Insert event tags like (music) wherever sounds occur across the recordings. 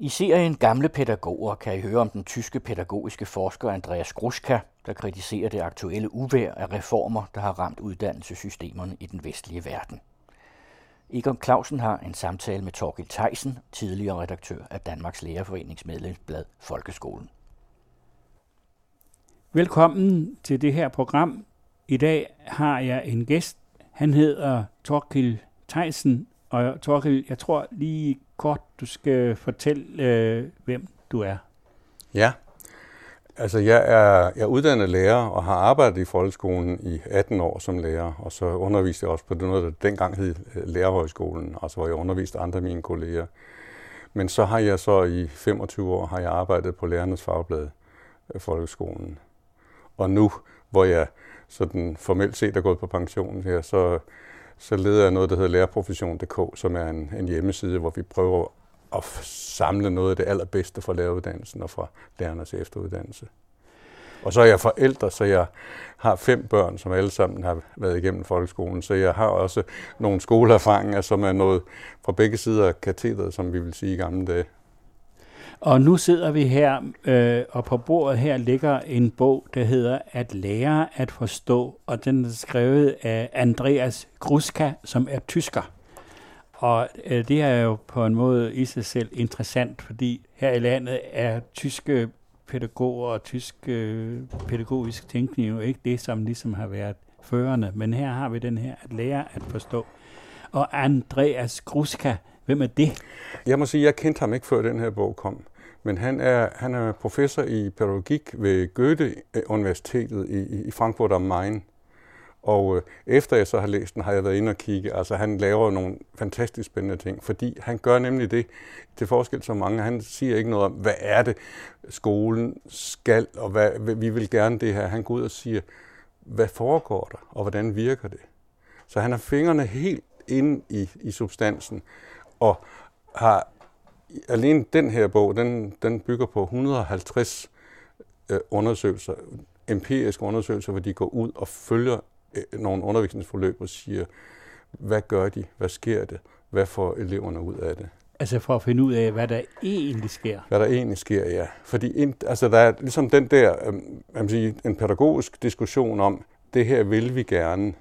I serien Gamle Pædagoger kan I høre om den tyske pædagogiske forsker Andreas Gruska, der kritiserer det aktuelle uvær af reformer, der har ramt uddannelsessystemerne i den vestlige verden. Egon Clausen har en samtale med Torgild Theisen, tidligere redaktør af Danmarks Lærerforenings medlemsblad Folkeskolen. Velkommen til det her program. I dag har jeg en gæst. Han hedder Torgild Theisen, og Torkel, jeg tror lige kort, du skal fortælle, øh, hvem du er. Ja, altså jeg er, jeg er uddannet lærer og har arbejdet i folkeskolen i 18 år som lærer, og så underviste jeg også på noget, der dengang hed øh, Lærerhøjskolen, altså hvor jeg underviste andre af mine kolleger. Men så har jeg så i 25 år har jeg arbejdet på Lærernes Fagblad øh, Folkeskolen. Og nu, hvor jeg sådan formelt set er gået på pension her, så så leder jeg noget, der hedder lærerprofession.dk, som er en, en hjemmeside, hvor vi prøver at samle noget af det allerbedste fra læreruddannelsen og fra lærernes efteruddannelse. Og så er jeg forældre, så jeg har fem børn, som alle sammen har været igennem folkeskolen. Så jeg har også nogle skoleerfaringer, som er noget fra begge sider af katedret, som vi vil sige i gamle dage. Og nu sidder vi her, øh, og på bordet her ligger en bog, der hedder At lære at forstå, og den er skrevet af Andreas Gruska, som er tysker. Og øh, det er jo på en måde i sig selv interessant, fordi her i landet er tyske pædagoger og tysk øh, pædagogisk tænkning jo ikke det, som ligesom har været førende. Men her har vi den her, at lære at forstå. Og Andreas Gruska, Hvem er det? Jeg må sige, jeg kendte ham ikke før den her bog kom. Men han er, han er professor i pædagogik ved Goethe-universitetet øh, i, i Frankfurt am Main. Og øh, efter jeg så har læst den, har jeg været inde og kigge. Altså han laver nogle fantastisk spændende ting, fordi han gør nemlig det, til forskel så mange. Han siger ikke noget om, hvad er det, skolen skal, og hvad, vi vil gerne det her. Han går ud og siger, hvad foregår der, og hvordan virker det? Så han har fingrene helt inde i, i substansen og har alene den her bog, den, den bygger på 150 øh, undersøgelser, empiriske undersøgelser, hvor de går ud og følger øh, nogle undervisningsforløb og siger, hvad gør de, hvad sker det, hvad får eleverne ud af det. Altså for at finde ud af, hvad der egentlig sker? Hvad der egentlig sker, ja. Fordi ind, altså der er ligesom den der, øh, man sige, en pædagogisk diskussion om, det her vil vi gerne,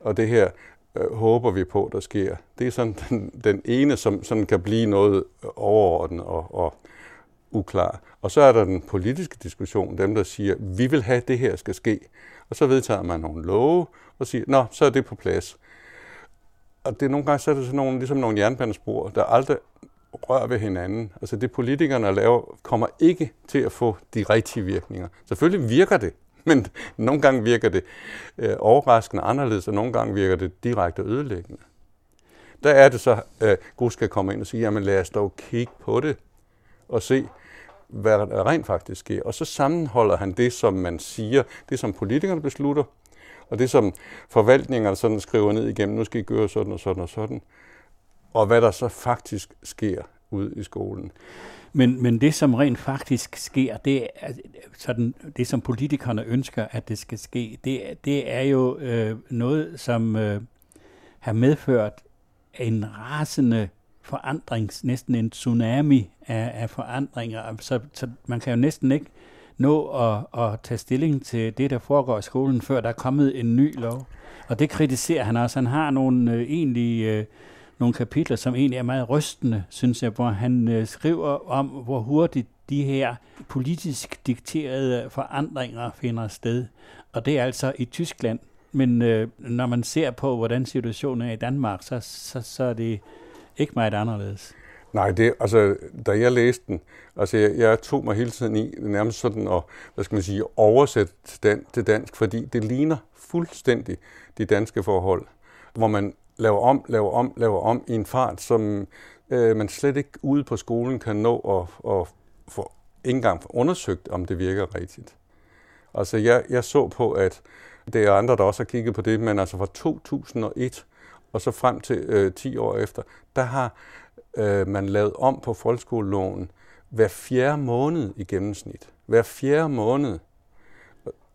og det her øh, håber vi på, der sker. Det er sådan den, den ene, som sådan kan blive noget overordnet og, og uklar. Og så er der den politiske diskussion, dem der siger, vi vil have, at det her skal ske. Og så vedtager man nogle love og siger, nå, så er det på plads. Og det er nogle gange så er det sådan nogle, ligesom nogle jernbanespor, der aldrig rører ved hinanden. Altså det politikerne laver, kommer ikke til at få de rigtige virkninger. Selvfølgelig virker det, (laughs) Men nogle gange virker det øh, overraskende anderledes, og nogle gange virker det direkte ødelæggende. Der er det så, at øh, Gud skal komme ind og sige, jamen lad os dog kigge på det og se, hvad der rent faktisk sker. Og så sammenholder han det, som man siger, det som politikerne beslutter, og det som forvaltningerne sådan skriver ned igennem, nu skal I gøre sådan og sådan og sådan, og hvad der så faktisk sker ud i skolen. Men, men det, som rent faktisk sker, det er sådan, det, som politikerne ønsker, at det skal ske, det, det er jo øh, noget, som øh, har medført en rasende forandring, næsten en tsunami af, af forandringer. Så, så man kan jo næsten ikke nå at, at tage stilling til det, der foregår i skolen, før der er kommet en ny lov. Og det kritiserer han også. Han har nogle øh, egentlige... Øh, nogle kapitler, som egentlig er meget rystende, synes jeg, hvor han øh, skriver om, hvor hurtigt de her politisk dikterede forandringer finder sted. Og det er altså i Tyskland. Men øh, når man ser på, hvordan situationen er i Danmark, så, så, så er det ikke meget anderledes. Nej, det, altså, da jeg læste den, altså, jeg, jeg tog mig hele tiden i nærmest sådan at, hvad skal man sige, oversætte den til dansk, fordi det ligner fuldstændig de danske forhold, hvor man laver om, laver om, laver om i en fart, som øh, man slet ikke ude på skolen kan nå at, at få ikke engang undersøgt, om det virker rigtigt. Altså jeg, jeg så på, at det er andre, der også har kigget på det, men altså fra 2001 og så frem til øh, 10 år efter, der har øh, man lavet om på folkeskoleloven hver fjerde måned i gennemsnit. Hver fjerde måned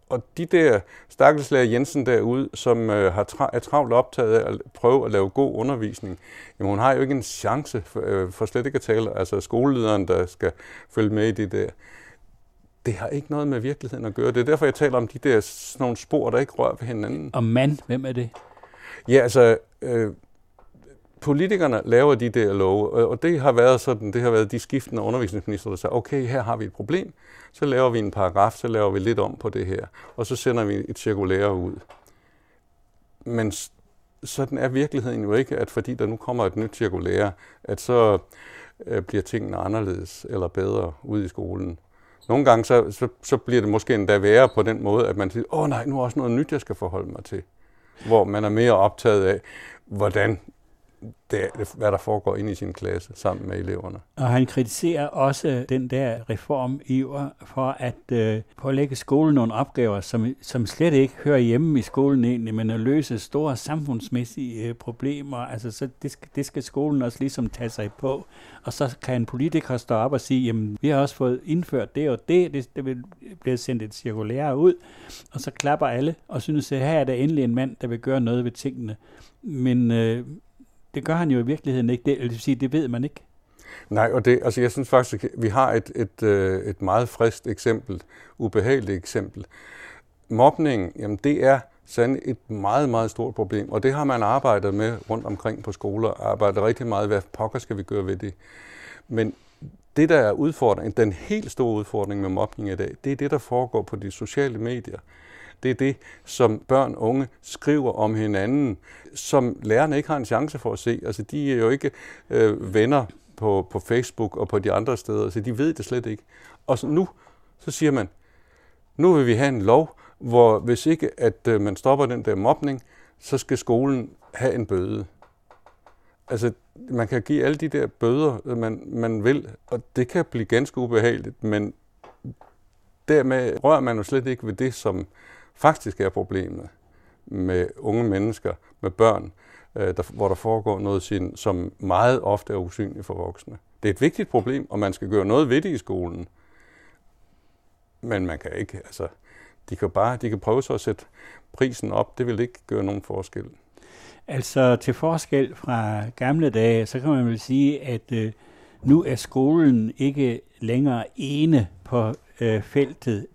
og de der stakkelslærer Jensen derude, som øh, har tra- er travlt optaget af at prøve at lave god undervisning, jamen hun har jo ikke en chance for, øh, for slet ikke at tale. Altså skolelederen, der skal følge med i det der. Det har ikke noget med virkeligheden at gøre. Det er derfor, jeg taler om de der sådan nogle spor, der ikke rører ved hinanden. Og mand, hvem er det? Ja, altså, øh, politikerne laver de der love, og det har været sådan, det har været de skiftende undervisningsminister, der sagde, okay, her har vi et problem, så laver vi en paragraf, så laver vi lidt om på det her, og så sender vi et cirkulære ud. Men sådan er virkeligheden jo ikke, at fordi der nu kommer et nyt cirkulære, at så øh, bliver tingene anderledes eller bedre ude i skolen. Nogle gange så, så, så bliver det måske endda værre på den måde, at man siger, åh nej, nu er også noget nyt, jeg skal forholde mig til. Hvor man er mere optaget af, hvordan det, hvad der foregår inde i sin klasse sammen med eleverne. Og han kritiserer også den der reform Iver for at øh, pålægge skolen nogle opgaver, som, som slet ikke hører hjemme i skolen egentlig, men at løse store samfundsmæssige øh, problemer. Altså, så det, skal, det skal skolen også ligesom tage sig på. Og så kan en politiker stå op og sige, jamen, vi har også fået indført det og det, det, det vil sendt et cirkulære ud, og så klapper alle og synes, at her er der endelig en mand, der vil gøre noget ved tingene. Men øh, det gør han jo i virkeligheden ikke. Det, det vil sige, det ved man ikke. Nej, og det, altså jeg synes faktisk, at vi har et, et, øh, et meget frist eksempel, ubehageligt eksempel. Mobning, jamen det er sådan et meget, meget stort problem, og det har man arbejdet med rundt omkring på skoler, arbejdet rigtig meget, hvad pokker skal vi gøre ved det. Men det, der er udfordringen, den helt store udfordring med mobning i dag, det er det, der foregår på de sociale medier. Det er det, som børn og unge skriver om hinanden, som lærerne ikke har en chance for at se. Altså, de er jo ikke øh, venner på, på Facebook og på de andre steder, så de ved det slet ikke. Og så nu, så siger man, nu vil vi have en lov, hvor hvis ikke at øh, man stopper den der mobning, så skal skolen have en bøde. Altså, man kan give alle de der bøder, øh, man, man vil, og det kan blive ganske ubehageligt, men dermed rører man jo slet ikke ved det, som faktisk er problemet med unge mennesker, med børn, øh, der, hvor der foregår noget, sin, som meget ofte er usynligt for voksne. Det er et vigtigt problem, og man skal gøre noget ved det i skolen. Men man kan ikke, altså, de kan bare, de kan prøve så at sætte prisen op, det vil ikke gøre nogen forskel. Altså til forskel fra gamle dage, så kan man vel sige, at øh, nu er skolen ikke længere ene på øh, feltet.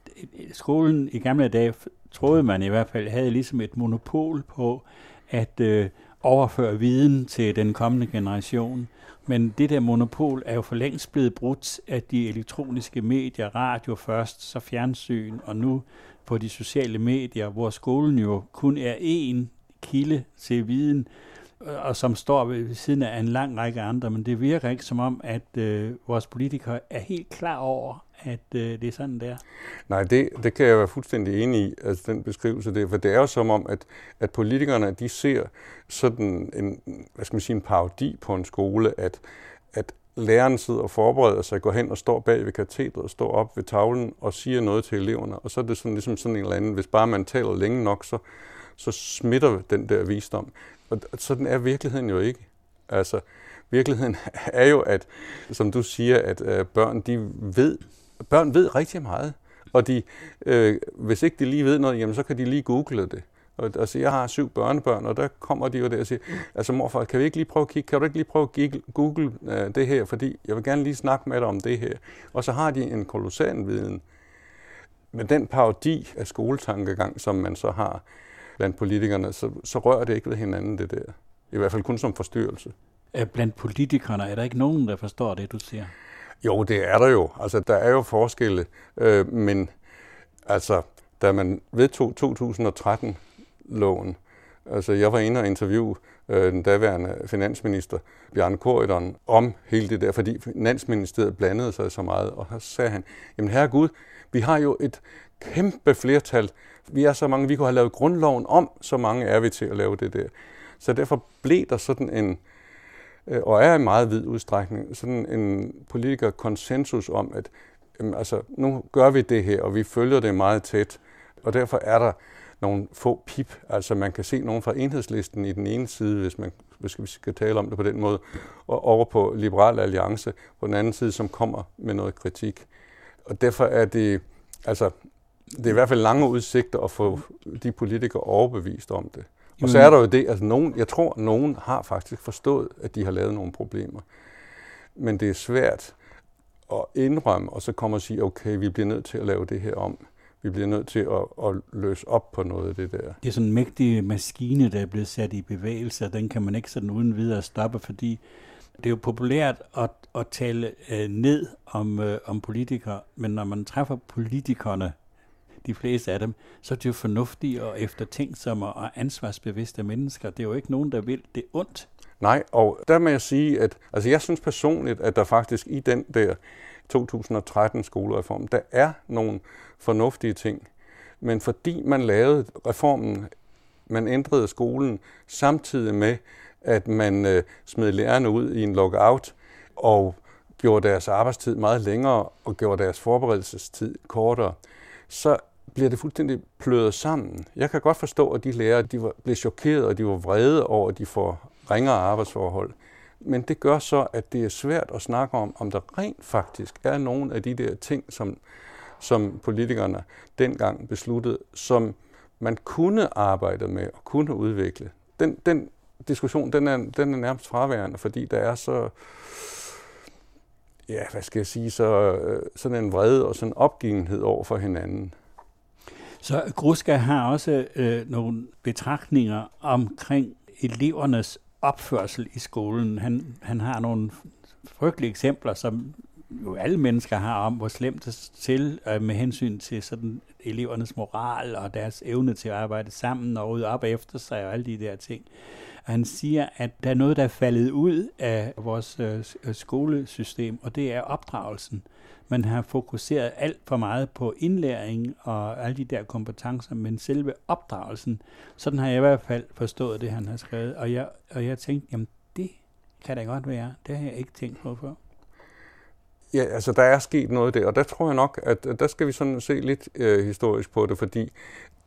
Skolen i gamle dage troede man i hvert fald, havde ligesom et monopol på at øh, overføre viden til den kommende generation. Men det der monopol er jo for længst blevet brudt af de elektroniske medier, radio først, så fjernsyn, og nu på de sociale medier, hvor skolen jo kun er én kilde til viden, øh, og som står ved siden af en lang række andre, men det virker ikke som om, at øh, vores politikere er helt klar over, at øh, det er sådan, der. Nej, det, det kan jeg være fuldstændig enig i, altså den beskrivelse der, for det er jo som om, at, at politikerne, de ser sådan en, hvad skal man sige, en parodi på en skole, at, at læreren sidder og forbereder sig, går hen og står bag ved katedret, står op ved tavlen og siger noget til eleverne, og så er det sådan, ligesom sådan en eller anden, hvis bare man taler længe nok, så, så smitter den der visdom. Og sådan er virkeligheden jo ikke. Altså, virkeligheden (laughs) er jo, at, som du siger, at øh, børn, de ved, børn ved rigtig meget. Og de, øh, hvis ikke de lige ved noget, jamen, så kan de lige google det. Og, altså, jeg har syv børnebørn, og der kommer de jo der og siger, altså morfar, kan vi ikke lige prøve at kigge, kan du ikke lige prøve at google øh, det her, fordi jeg vil gerne lige snakke med dig om det her. Og så har de en kolossal viden. Men den parodi af skoletankegang, som man så har, blandt politikerne, så, så rører det ikke ved hinanden, det der. I hvert fald kun som forstyrrelse. Blandt politikerne er der ikke nogen, der forstår det, du siger? Jo, det er der jo. Altså, der er jo forskelle. Øh, men altså, da man vedtog 2013-loven, altså jeg var inde og interviewe øh, den daværende finansminister, Bjarne Korydon, om hele det der, fordi Finansministeriet blandede sig så meget, og så sagde han, jamen herre Gud, vi har jo et kæmpe flertal vi er så mange, vi kunne have lavet grundloven om, så mange er vi til at lave det der. Så derfor blev der sådan en, øh, Øh, og er i meget vid udstrækning, sådan en politiker konsensus om, at jamen, altså, nu gør vi det her, og vi følger det meget tæt, og derfor er der nogle få pip. Altså man kan se nogen fra enhedslisten i den ene side, hvis man hvis vi skal tale om det på den måde, og over på Liberal Alliance på den anden side, som kommer med noget kritik. Og derfor er det, altså det er i hvert fald lange udsigter at få de politikere overbevist om det. Og så er der jo det, altså nogen, jeg tror, nogen har faktisk forstået, at de har lavet nogle problemer. Men det er svært at indrømme, og så kommer og sige, okay, vi bliver nødt til at lave det her om. Vi bliver nødt til at, at løse op på noget af det der. Det er sådan en mægtig maskine, der er blevet sat i bevægelse, og den kan man ikke sådan uden videre stoppe, fordi det er jo populært at, at tale øh, ned om, øh, om politikere, men når man træffer politikerne, de fleste af dem, så er det jo fornuftige og eftertænksomme og ansvarsbevidste mennesker. Det er jo ikke nogen, der vil det ondt. Nej, og der må jeg sige, at altså jeg synes personligt, at der faktisk i den der 2013 skolereform, der er nogle fornuftige ting. Men fordi man lavede reformen, man ændrede skolen samtidig med, at man øh, smed lærerne ud i en lockout og gjorde deres arbejdstid meget længere og gjorde deres forberedelsestid kortere, så bliver det fuldstændig pløret sammen. Jeg kan godt forstå, at de lærere de var, blev chokeret, og de var vrede over, at de får ringere arbejdsforhold. Men det gør så, at det er svært at snakke om, om der rent faktisk er nogle af de der ting, som, som politikerne dengang besluttede, som man kunne arbejde med og kunne udvikle. Den, den diskussion, den er, den er nærmest fraværende, fordi der er så, ja, hvad skal jeg sige, så, øh, sådan en vrede og sådan en opgivenhed over for hinanden. Så Gruska har også øh, nogle betragtninger omkring elevernes opførsel i skolen. Han, han har nogle frygtelige eksempler, som jo alle mennesker har om, hvor slemt det til øh, med hensyn til sådan elevernes moral og deres evne til at arbejde sammen og rydde op efter sig og alle de der ting. Og han siger, at der er noget, der er faldet ud af vores øh, øh skolesystem, og det er opdragelsen. Man har fokuseret alt for meget på indlæring og alle de der kompetencer, men selve opdragelsen, sådan har jeg i hvert fald forstået det, han har skrevet. Og jeg, og jeg tænkte, jamen det kan da godt være. Det har jeg ikke tænkt på før. Ja, altså der er sket noget der, og der tror jeg nok, at der skal vi sådan se lidt øh, historisk på det, fordi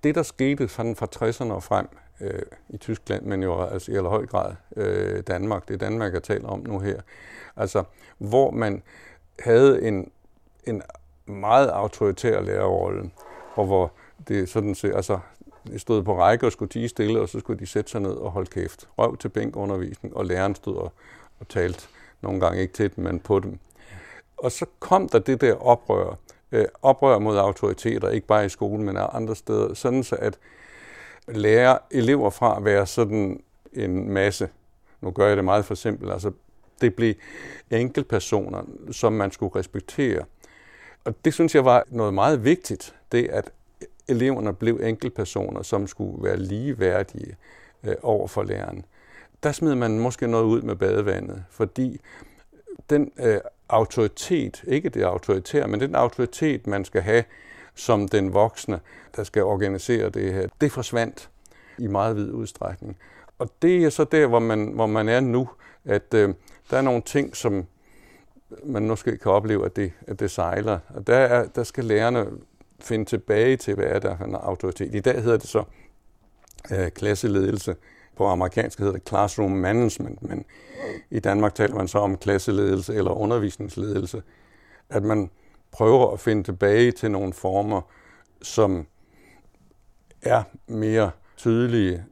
det, der skete sådan fra 60'erne og frem øh, i Tyskland, men jo altså i allerhøj grad øh, Danmark, det er Danmark, jeg taler om nu her, altså hvor man havde en en meget autoritær lærerrolle, og hvor det sådan set, altså, de stod på række og skulle tige stille, og så skulle de sætte sig ned og holde kæft. Røv til bænkundervisning, og læreren stod og, og talte nogle gange ikke til dem, men på dem. Og så kom der det der oprør, øh, oprør mod autoriteter, ikke bare i skolen, men andre steder, sådan så at lære elever fra at være sådan en masse, nu gør jeg det meget for simpelt, altså det blev enkeltpersoner, som man skulle respektere, og det synes jeg var noget meget vigtigt, det at eleverne blev enkeltpersoner, som skulle være ligeværdige øh, over for læreren. Der smed man måske noget ud med badevandet, fordi den øh, autoritet, ikke det autoritære, men den autoritet, man skal have som den voksne, der skal organisere det her, det forsvandt i meget vid udstrækning. Og det er så der, hvor man, hvor man er nu, at øh, der er nogle ting, som man måske kan opleve, at det, at det sejler. Og der, er, der skal lærerne finde tilbage til, hvad er der for en autoritet. I dag hedder det så øh, klasseledelse. På amerikansk hedder det classroom management, men i Danmark taler man så om klasseledelse eller undervisningsledelse. At man prøver at finde tilbage til nogle former, som er mere tydelige.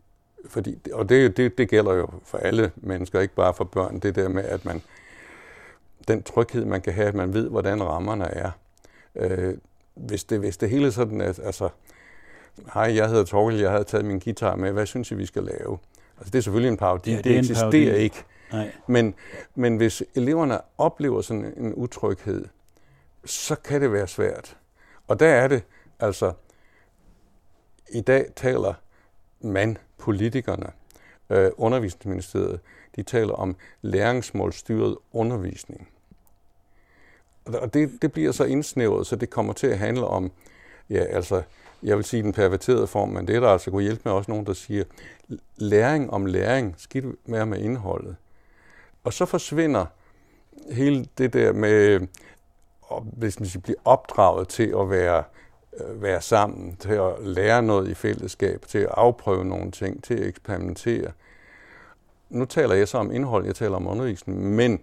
Fordi, og det, det, det gælder jo for alle mennesker, ikke bare for børn. Det der med, at man den tryghed, man kan have, at man ved, hvordan rammerne er. Øh, hvis, det, hvis det hele sådan, at altså, hej, jeg hedder Torkel, jeg havde taget min guitar med, hvad synes I, vi skal lave? Altså, det er selvfølgelig en parodi, ja, det, det eksisterer parodi. ikke. Nej. Men, men hvis eleverne oplever sådan en utryghed, så kan det være svært. Og der er det, altså, i dag taler man, politikerne, øh, undervisningsministeriet, de taler om læringsmålstyret undervisning. Og det, det bliver så indsnævret, så det kommer til at handle om, ja, altså, jeg vil sige den perverterede form, men det er der altså kunne hjælpe med også nogen, der siger, læring om læring, skidt med med indholdet. Og så forsvinder hele det der med, hvis man bliver opdraget til at være, øh, være sammen, til at lære noget i fællesskab, til at afprøve nogle ting, til at eksperimentere. Nu taler jeg så om indhold, jeg taler om undervisning, men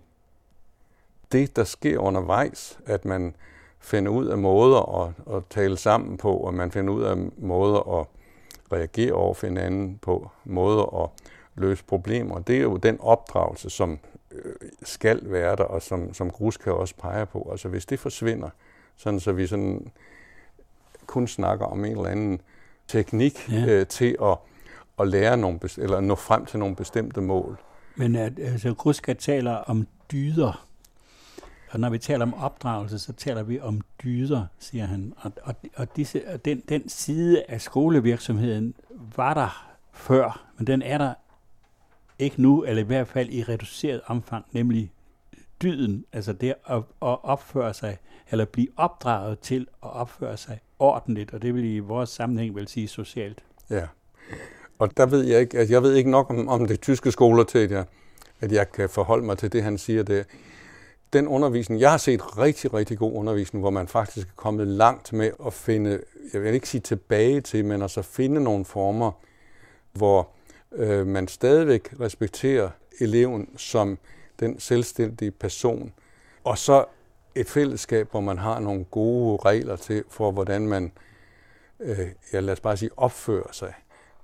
det, der sker undervejs, at man finder ud af måder at, at tale sammen på, og man finder ud af måder at reagere over for hinanden på, måder at løse problemer. Det er jo den opdragelse, som øh, skal være der, og som, som Grus kan også pege på. Altså hvis det forsvinder, sådan så vi sådan kun snakker om en eller anden teknik ja. øh, til at, at lære nogle, eller nå frem til nogle bestemte mål. Men at, altså, Gruska taler om dyder, og når vi taler om opdragelse, så taler vi om dyder, siger han. Og, og, og disse, og den, den side af skolevirksomheden var der før, men den er der ikke nu, eller i hvert fald i reduceret omfang, nemlig dyden, altså det at, at opføre sig, eller blive opdraget til at opføre sig ordentligt, og det vil i vores sammenhæng vel sige socialt. Ja, og der ved jeg ikke, altså jeg ved ikke nok om, om det tyske skoler til, at jeg, at jeg kan forholde mig til det, han siger der. Den undervisning, jeg har set rigtig, rigtig god undervisning, hvor man faktisk er kommet langt med at finde, jeg vil ikke sige tilbage til, men altså finde nogle former, hvor øh, man stadigvæk respekterer eleven som den selvstændige person, og så et fællesskab, hvor man har nogle gode regler til for, hvordan man, øh, ja, lad os bare sige, opfører sig,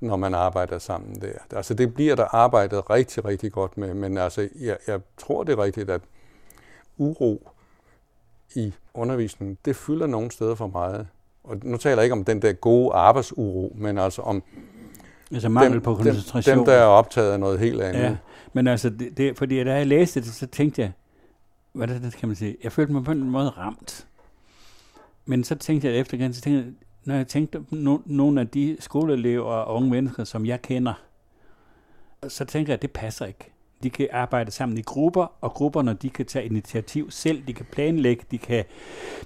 når man arbejder sammen der. Altså det bliver der arbejdet rigtig, rigtig godt med, men altså, jeg, jeg tror det er rigtigt, at uro i undervisningen, det fylder nogle steder for meget. Og nu taler jeg ikke om den der gode arbejdsuro, men altså om Altså mangel dem, på koncentration. Dem, dem, der er optaget af noget helt andet. Ja, men altså, det, det, fordi da jeg læste det, så tænkte jeg, hvad det, det kan man sige, jeg følte mig på en måde ramt. Men så tænkte jeg efter så tænkte jeg, når jeg tænkte på no, nogle af de skoleelever og unge mennesker, som jeg kender, så tænker jeg, at det passer ikke. De kan arbejde sammen i grupper, og grupperne de kan tage initiativ selv, de kan planlægge, de kan,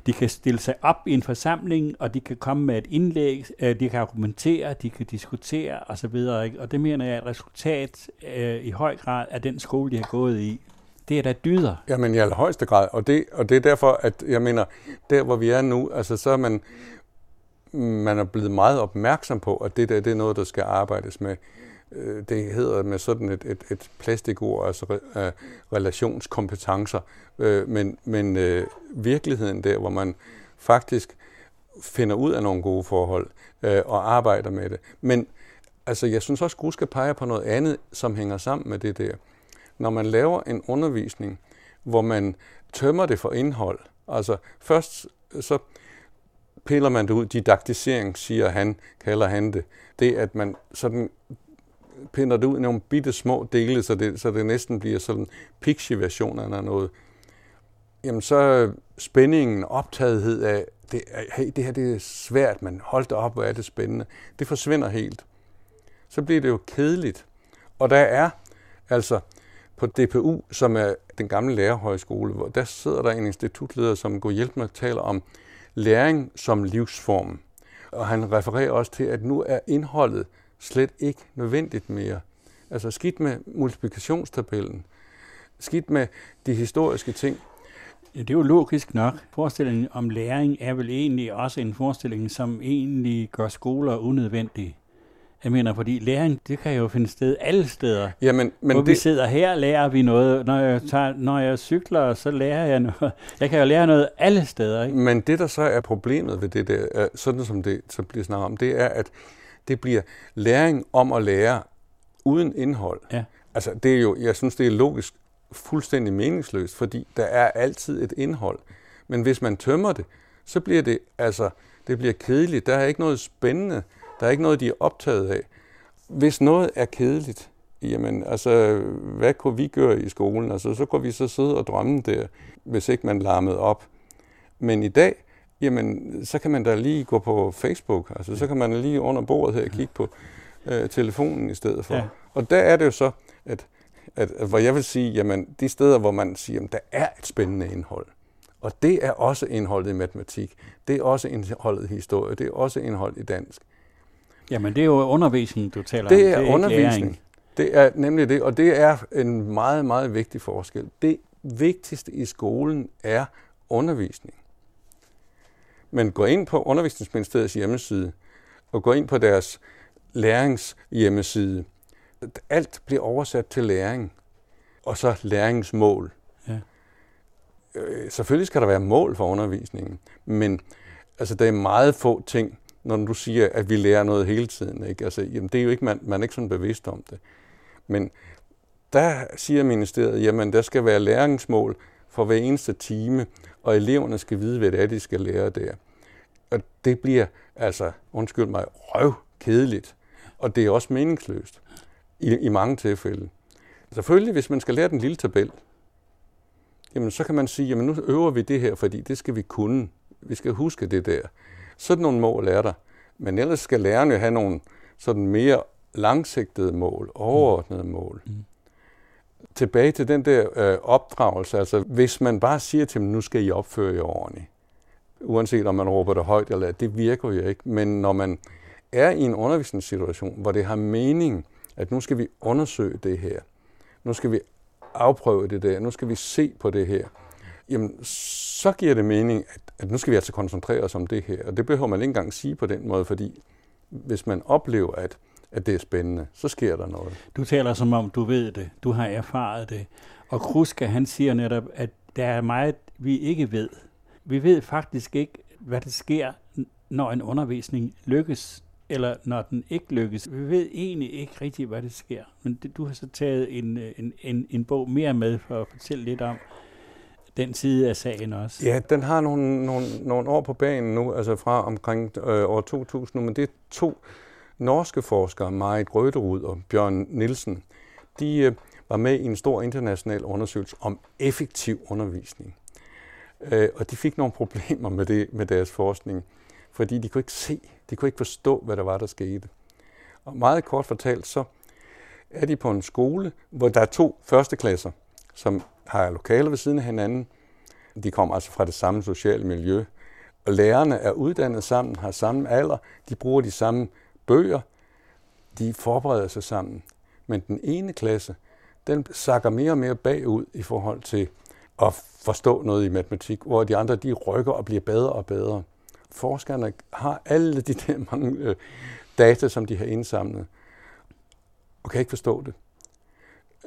de kan stille sig op i en forsamling, og de kan komme med et indlæg, øh, de kan argumentere, de kan diskutere osv. Og det mener jeg er et resultat øh, i høj grad af den skole, de har gået i. Det er da dyder. Jamen i allerhøjeste grad, og det, og det er derfor, at jeg mener, der hvor vi er nu, altså så er man, man er blevet meget opmærksom på, at det der det er noget, der skal arbejdes med. Øh, det hedder med sådan et, et, et plastikord, altså uh, relationskompetencer, uh, men, men uh, virkeligheden der, hvor man faktisk finder ud af nogle gode forhold uh, og arbejder med det. Men altså, jeg synes også, at Gud skal pege på noget andet, som hænger sammen med det der. Når man laver en undervisning, hvor man tømmer det for indhold, altså først så piller man det ud, didaktisering, siger han, kalder han det, det at man sådan pinder det ud i nogle bitte små dele, så det, så det næsten bliver sådan pixie-version af noget, jamen så spændingen, optagethed af, det, hey, det her det er svært, men hold da op, hvor er det spændende, det forsvinder helt. Så bliver det jo kedeligt. Og der er altså på DPU, som er den gamle lærerhøjskole, hvor der sidder der en institutleder, som går hjælp med at tale om læring som livsform. Og han refererer også til, at nu er indholdet slet ikke nødvendigt mere. Altså skidt med multiplikationstabellen, skidt med de historiske ting. Ja, det er jo logisk nok. Forestillingen om læring er vel egentlig også en forestilling, som egentlig gør skoler unødvendige. Jeg mener, fordi læring, det kan jo finde sted alle steder. Jamen, men Hvor det... vi sidder her, lærer vi noget. Når jeg, tager, når jeg cykler, så lærer jeg noget. Jeg kan jo lære noget alle steder. Ikke? Men det, der så er problemet ved det der, sådan som det så bliver snakket om, det er, at det bliver læring om at lære uden indhold. Ja. Altså, det er jo, jeg synes, det er logisk fuldstændig meningsløst, fordi der er altid et indhold. Men hvis man tømmer det, så bliver det, altså, det bliver kedeligt. Der er ikke noget spændende. Der er ikke noget, de er optaget af. Hvis noget er kedeligt, jamen, altså, hvad kunne vi gøre i skolen? Altså, så kunne vi så sidde og drømme der, hvis ikke man larmede op. Men i dag, jamen, så kan man da lige gå på Facebook. Altså, så kan man lige under bordet her kigge på øh, telefonen i stedet for. Ja. Og der er det jo så, at, at, at hvor jeg vil sige, jamen, de steder, hvor man siger, at der er et spændende indhold, og det er også indholdet i matematik, det er også indholdet i historie, det er også indhold i dansk. Jamen, det er jo undervisning, du taler det om. Er det er undervisning. Det er nemlig det, og det er en meget, meget vigtig forskel. Det vigtigste i skolen er undervisning. Men gå ind på Undervisningsministeriets hjemmeside, og gå ind på deres læringshjemmeside. Alt bliver oversat til læring, og så læringsmål. Ja. øh, selvfølgelig skal der være mål for undervisningen, men altså, der er meget få ting, når du siger, at vi lærer noget hele tiden. Ikke? Altså, jamen, det er jo ikke, man, man er ikke sådan bevidst om det. Men der siger ministeriet, jamen der skal være læringsmål for hver eneste time, og eleverne skal vide, hvad det er, de skal lære der. Og det bliver altså, undskyld mig, røv kedeligt. Og det er også meningsløst i, i mange tilfælde. Selvfølgelig, hvis man skal lære den lille tabel, jamen så kan man sige, jamen nu øver vi det her, fordi det skal vi kunne. Vi skal huske det der. Sådan nogle mål er der. Men ellers skal lærerne have nogle sådan mere langsigtede mål, overordnede mål. Mm. Tilbage til den der øh, opdragelse, altså hvis man bare siger til dem, nu skal I opføre jer ordentligt, uanset om man råber det højt eller det virker jo ikke. Men når man er i en undervisningssituation, hvor det har mening, at nu skal vi undersøge det her, nu skal vi afprøve det der, nu skal vi se på det her, jamen så giver det mening, at, at nu skal vi altså koncentrere os om det her. Og det behøver man ikke engang sige på den måde, fordi hvis man oplever, at, at det er spændende, så sker der noget. Du taler som om, du ved det, du har erfaret det. Og Kruska, han siger netop, at der er meget, vi ikke ved. Vi ved faktisk ikke, hvad der sker, når en undervisning lykkes, eller når den ikke lykkes. Vi ved egentlig ikke rigtigt, hvad det sker. Men det, du har så taget en, en, en, en bog mere med for at fortælle lidt om den side af sagen også. Ja, den har nogle, nogle, nogle år på banen nu, altså fra omkring øh, år 2000 men det er to norske forskere, Marit Røderud og Bjørn Nielsen. De øh, var med i en stor international undersøgelse om effektiv undervisning. Øh, og de fik nogle (laughs) problemer med, det, med deres forskning, fordi de kunne ikke se, de kunne ikke forstå, hvad der var, der skete. Og meget kort fortalt, så er de på en skole, hvor der er to førsteklasser, som har lokaler ved siden af hinanden. De kommer altså fra det samme sociale miljø. Og lærerne er uddannet sammen, har samme alder, de bruger de samme bøger, de forbereder sig sammen. Men den ene klasse, den sakker mere og mere bagud i forhold til at forstå noget i matematik, hvor de andre de rykker og bliver bedre og bedre. Forskerne har alle de der mange øh, data, som de har indsamlet, og kan ikke forstå det.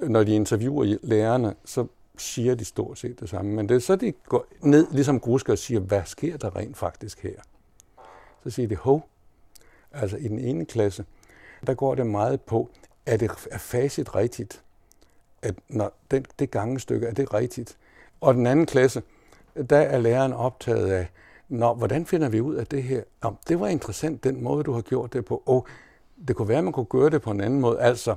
Når de interviewer lærerne, så siger de stort set det samme. Men det er så, de går ned, ligesom Grusker, og siger, hvad sker der rent faktisk her? Så siger de, hov, altså i den ene klasse, der går det meget på, er det er facit rigtigt? At når den, det gangestykke, er det rigtigt? Og den anden klasse, der er læreren optaget af, Nå, hvordan finder vi ud af det her? Nå, det var interessant, den måde, du har gjort det på. Og det kunne være, at man kunne gøre det på en anden måde. Altså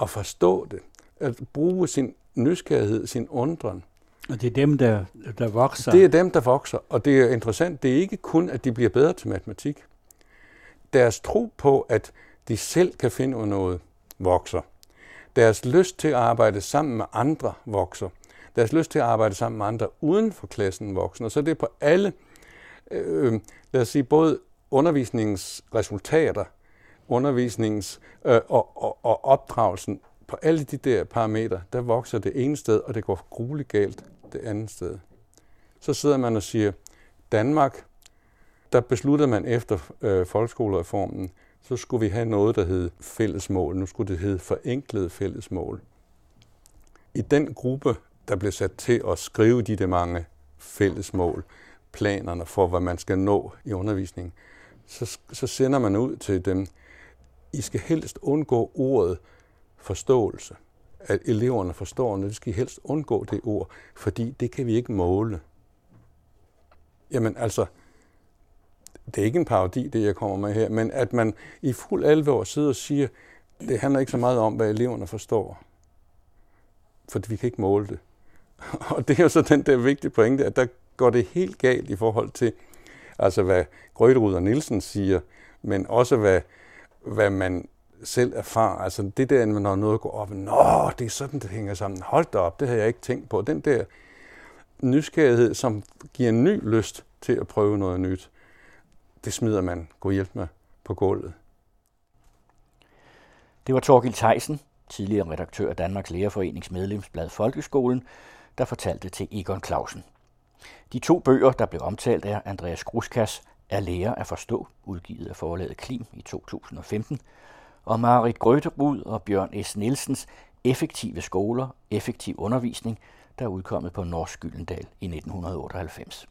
at forstå det. At bruge sin nysgerrighed, sin undren. Og det er dem, der, der vokser? Det er dem, der vokser. Og det er interessant, det er ikke kun, at de bliver bedre til matematik. Deres tro på, at de selv kan finde ud af noget, vokser. Deres lyst til at arbejde sammen med andre vokser. Deres lyst til at arbejde sammen med andre uden for klassen vokser. Og så er det på alle, øh, lad os sige, både undervisningens resultater, undervisningens øh, og, og, og opdragelsen på alle de der parametre, der vokser det ene sted, og det går grueligt galt det andet sted. Så sidder man og siger, Danmark, der besluttede man efter øh, folkeskolereformen, så skulle vi have noget, der hed fællesmål. Nu skulle det hedde forenklede fællesmål. I den gruppe, der blev sat til at skrive de der mange fællesmål, planerne for, hvad man skal nå i undervisningen, så, så sender man ud til dem, I skal helst undgå ordet forståelse. At eleverne forstår, når de skal helst undgå det ord, fordi det kan vi ikke måle. Jamen altså, det er ikke en parodi, det jeg kommer med her, men at man i fuld alvor sidder og siger, det handler ikke så meget om, hvad eleverne forstår. For vi kan ikke måle det. (laughs) Og det er jo så den der vigtige pointe, at der går det helt galt i forhold til, altså hvad Grøterud og Nielsen siger, men også hvad, hvad man selv erfarer. Altså det der, når noget går op, nå, det er sådan, det hænger sammen. Hold da op, det havde jeg ikke tænkt på. Den der nysgerrighed, som giver en ny lyst til at prøve noget nyt, det smider man gå hjælp med på gulvet. Det var Torgild Theisen, tidligere redaktør af Danmarks Lærerforenings medlemsblad Folkeskolen, der fortalte til Egon Clausen. De to bøger, der blev omtalt af Andreas Gruskas, er Lærer at forstå, udgivet af forlaget Klim i 2015, og Marit Grøterud og Bjørn S. Nielsens Effektive skoler, effektiv undervisning, der er udkommet på Norsk Gyldendal i 1998.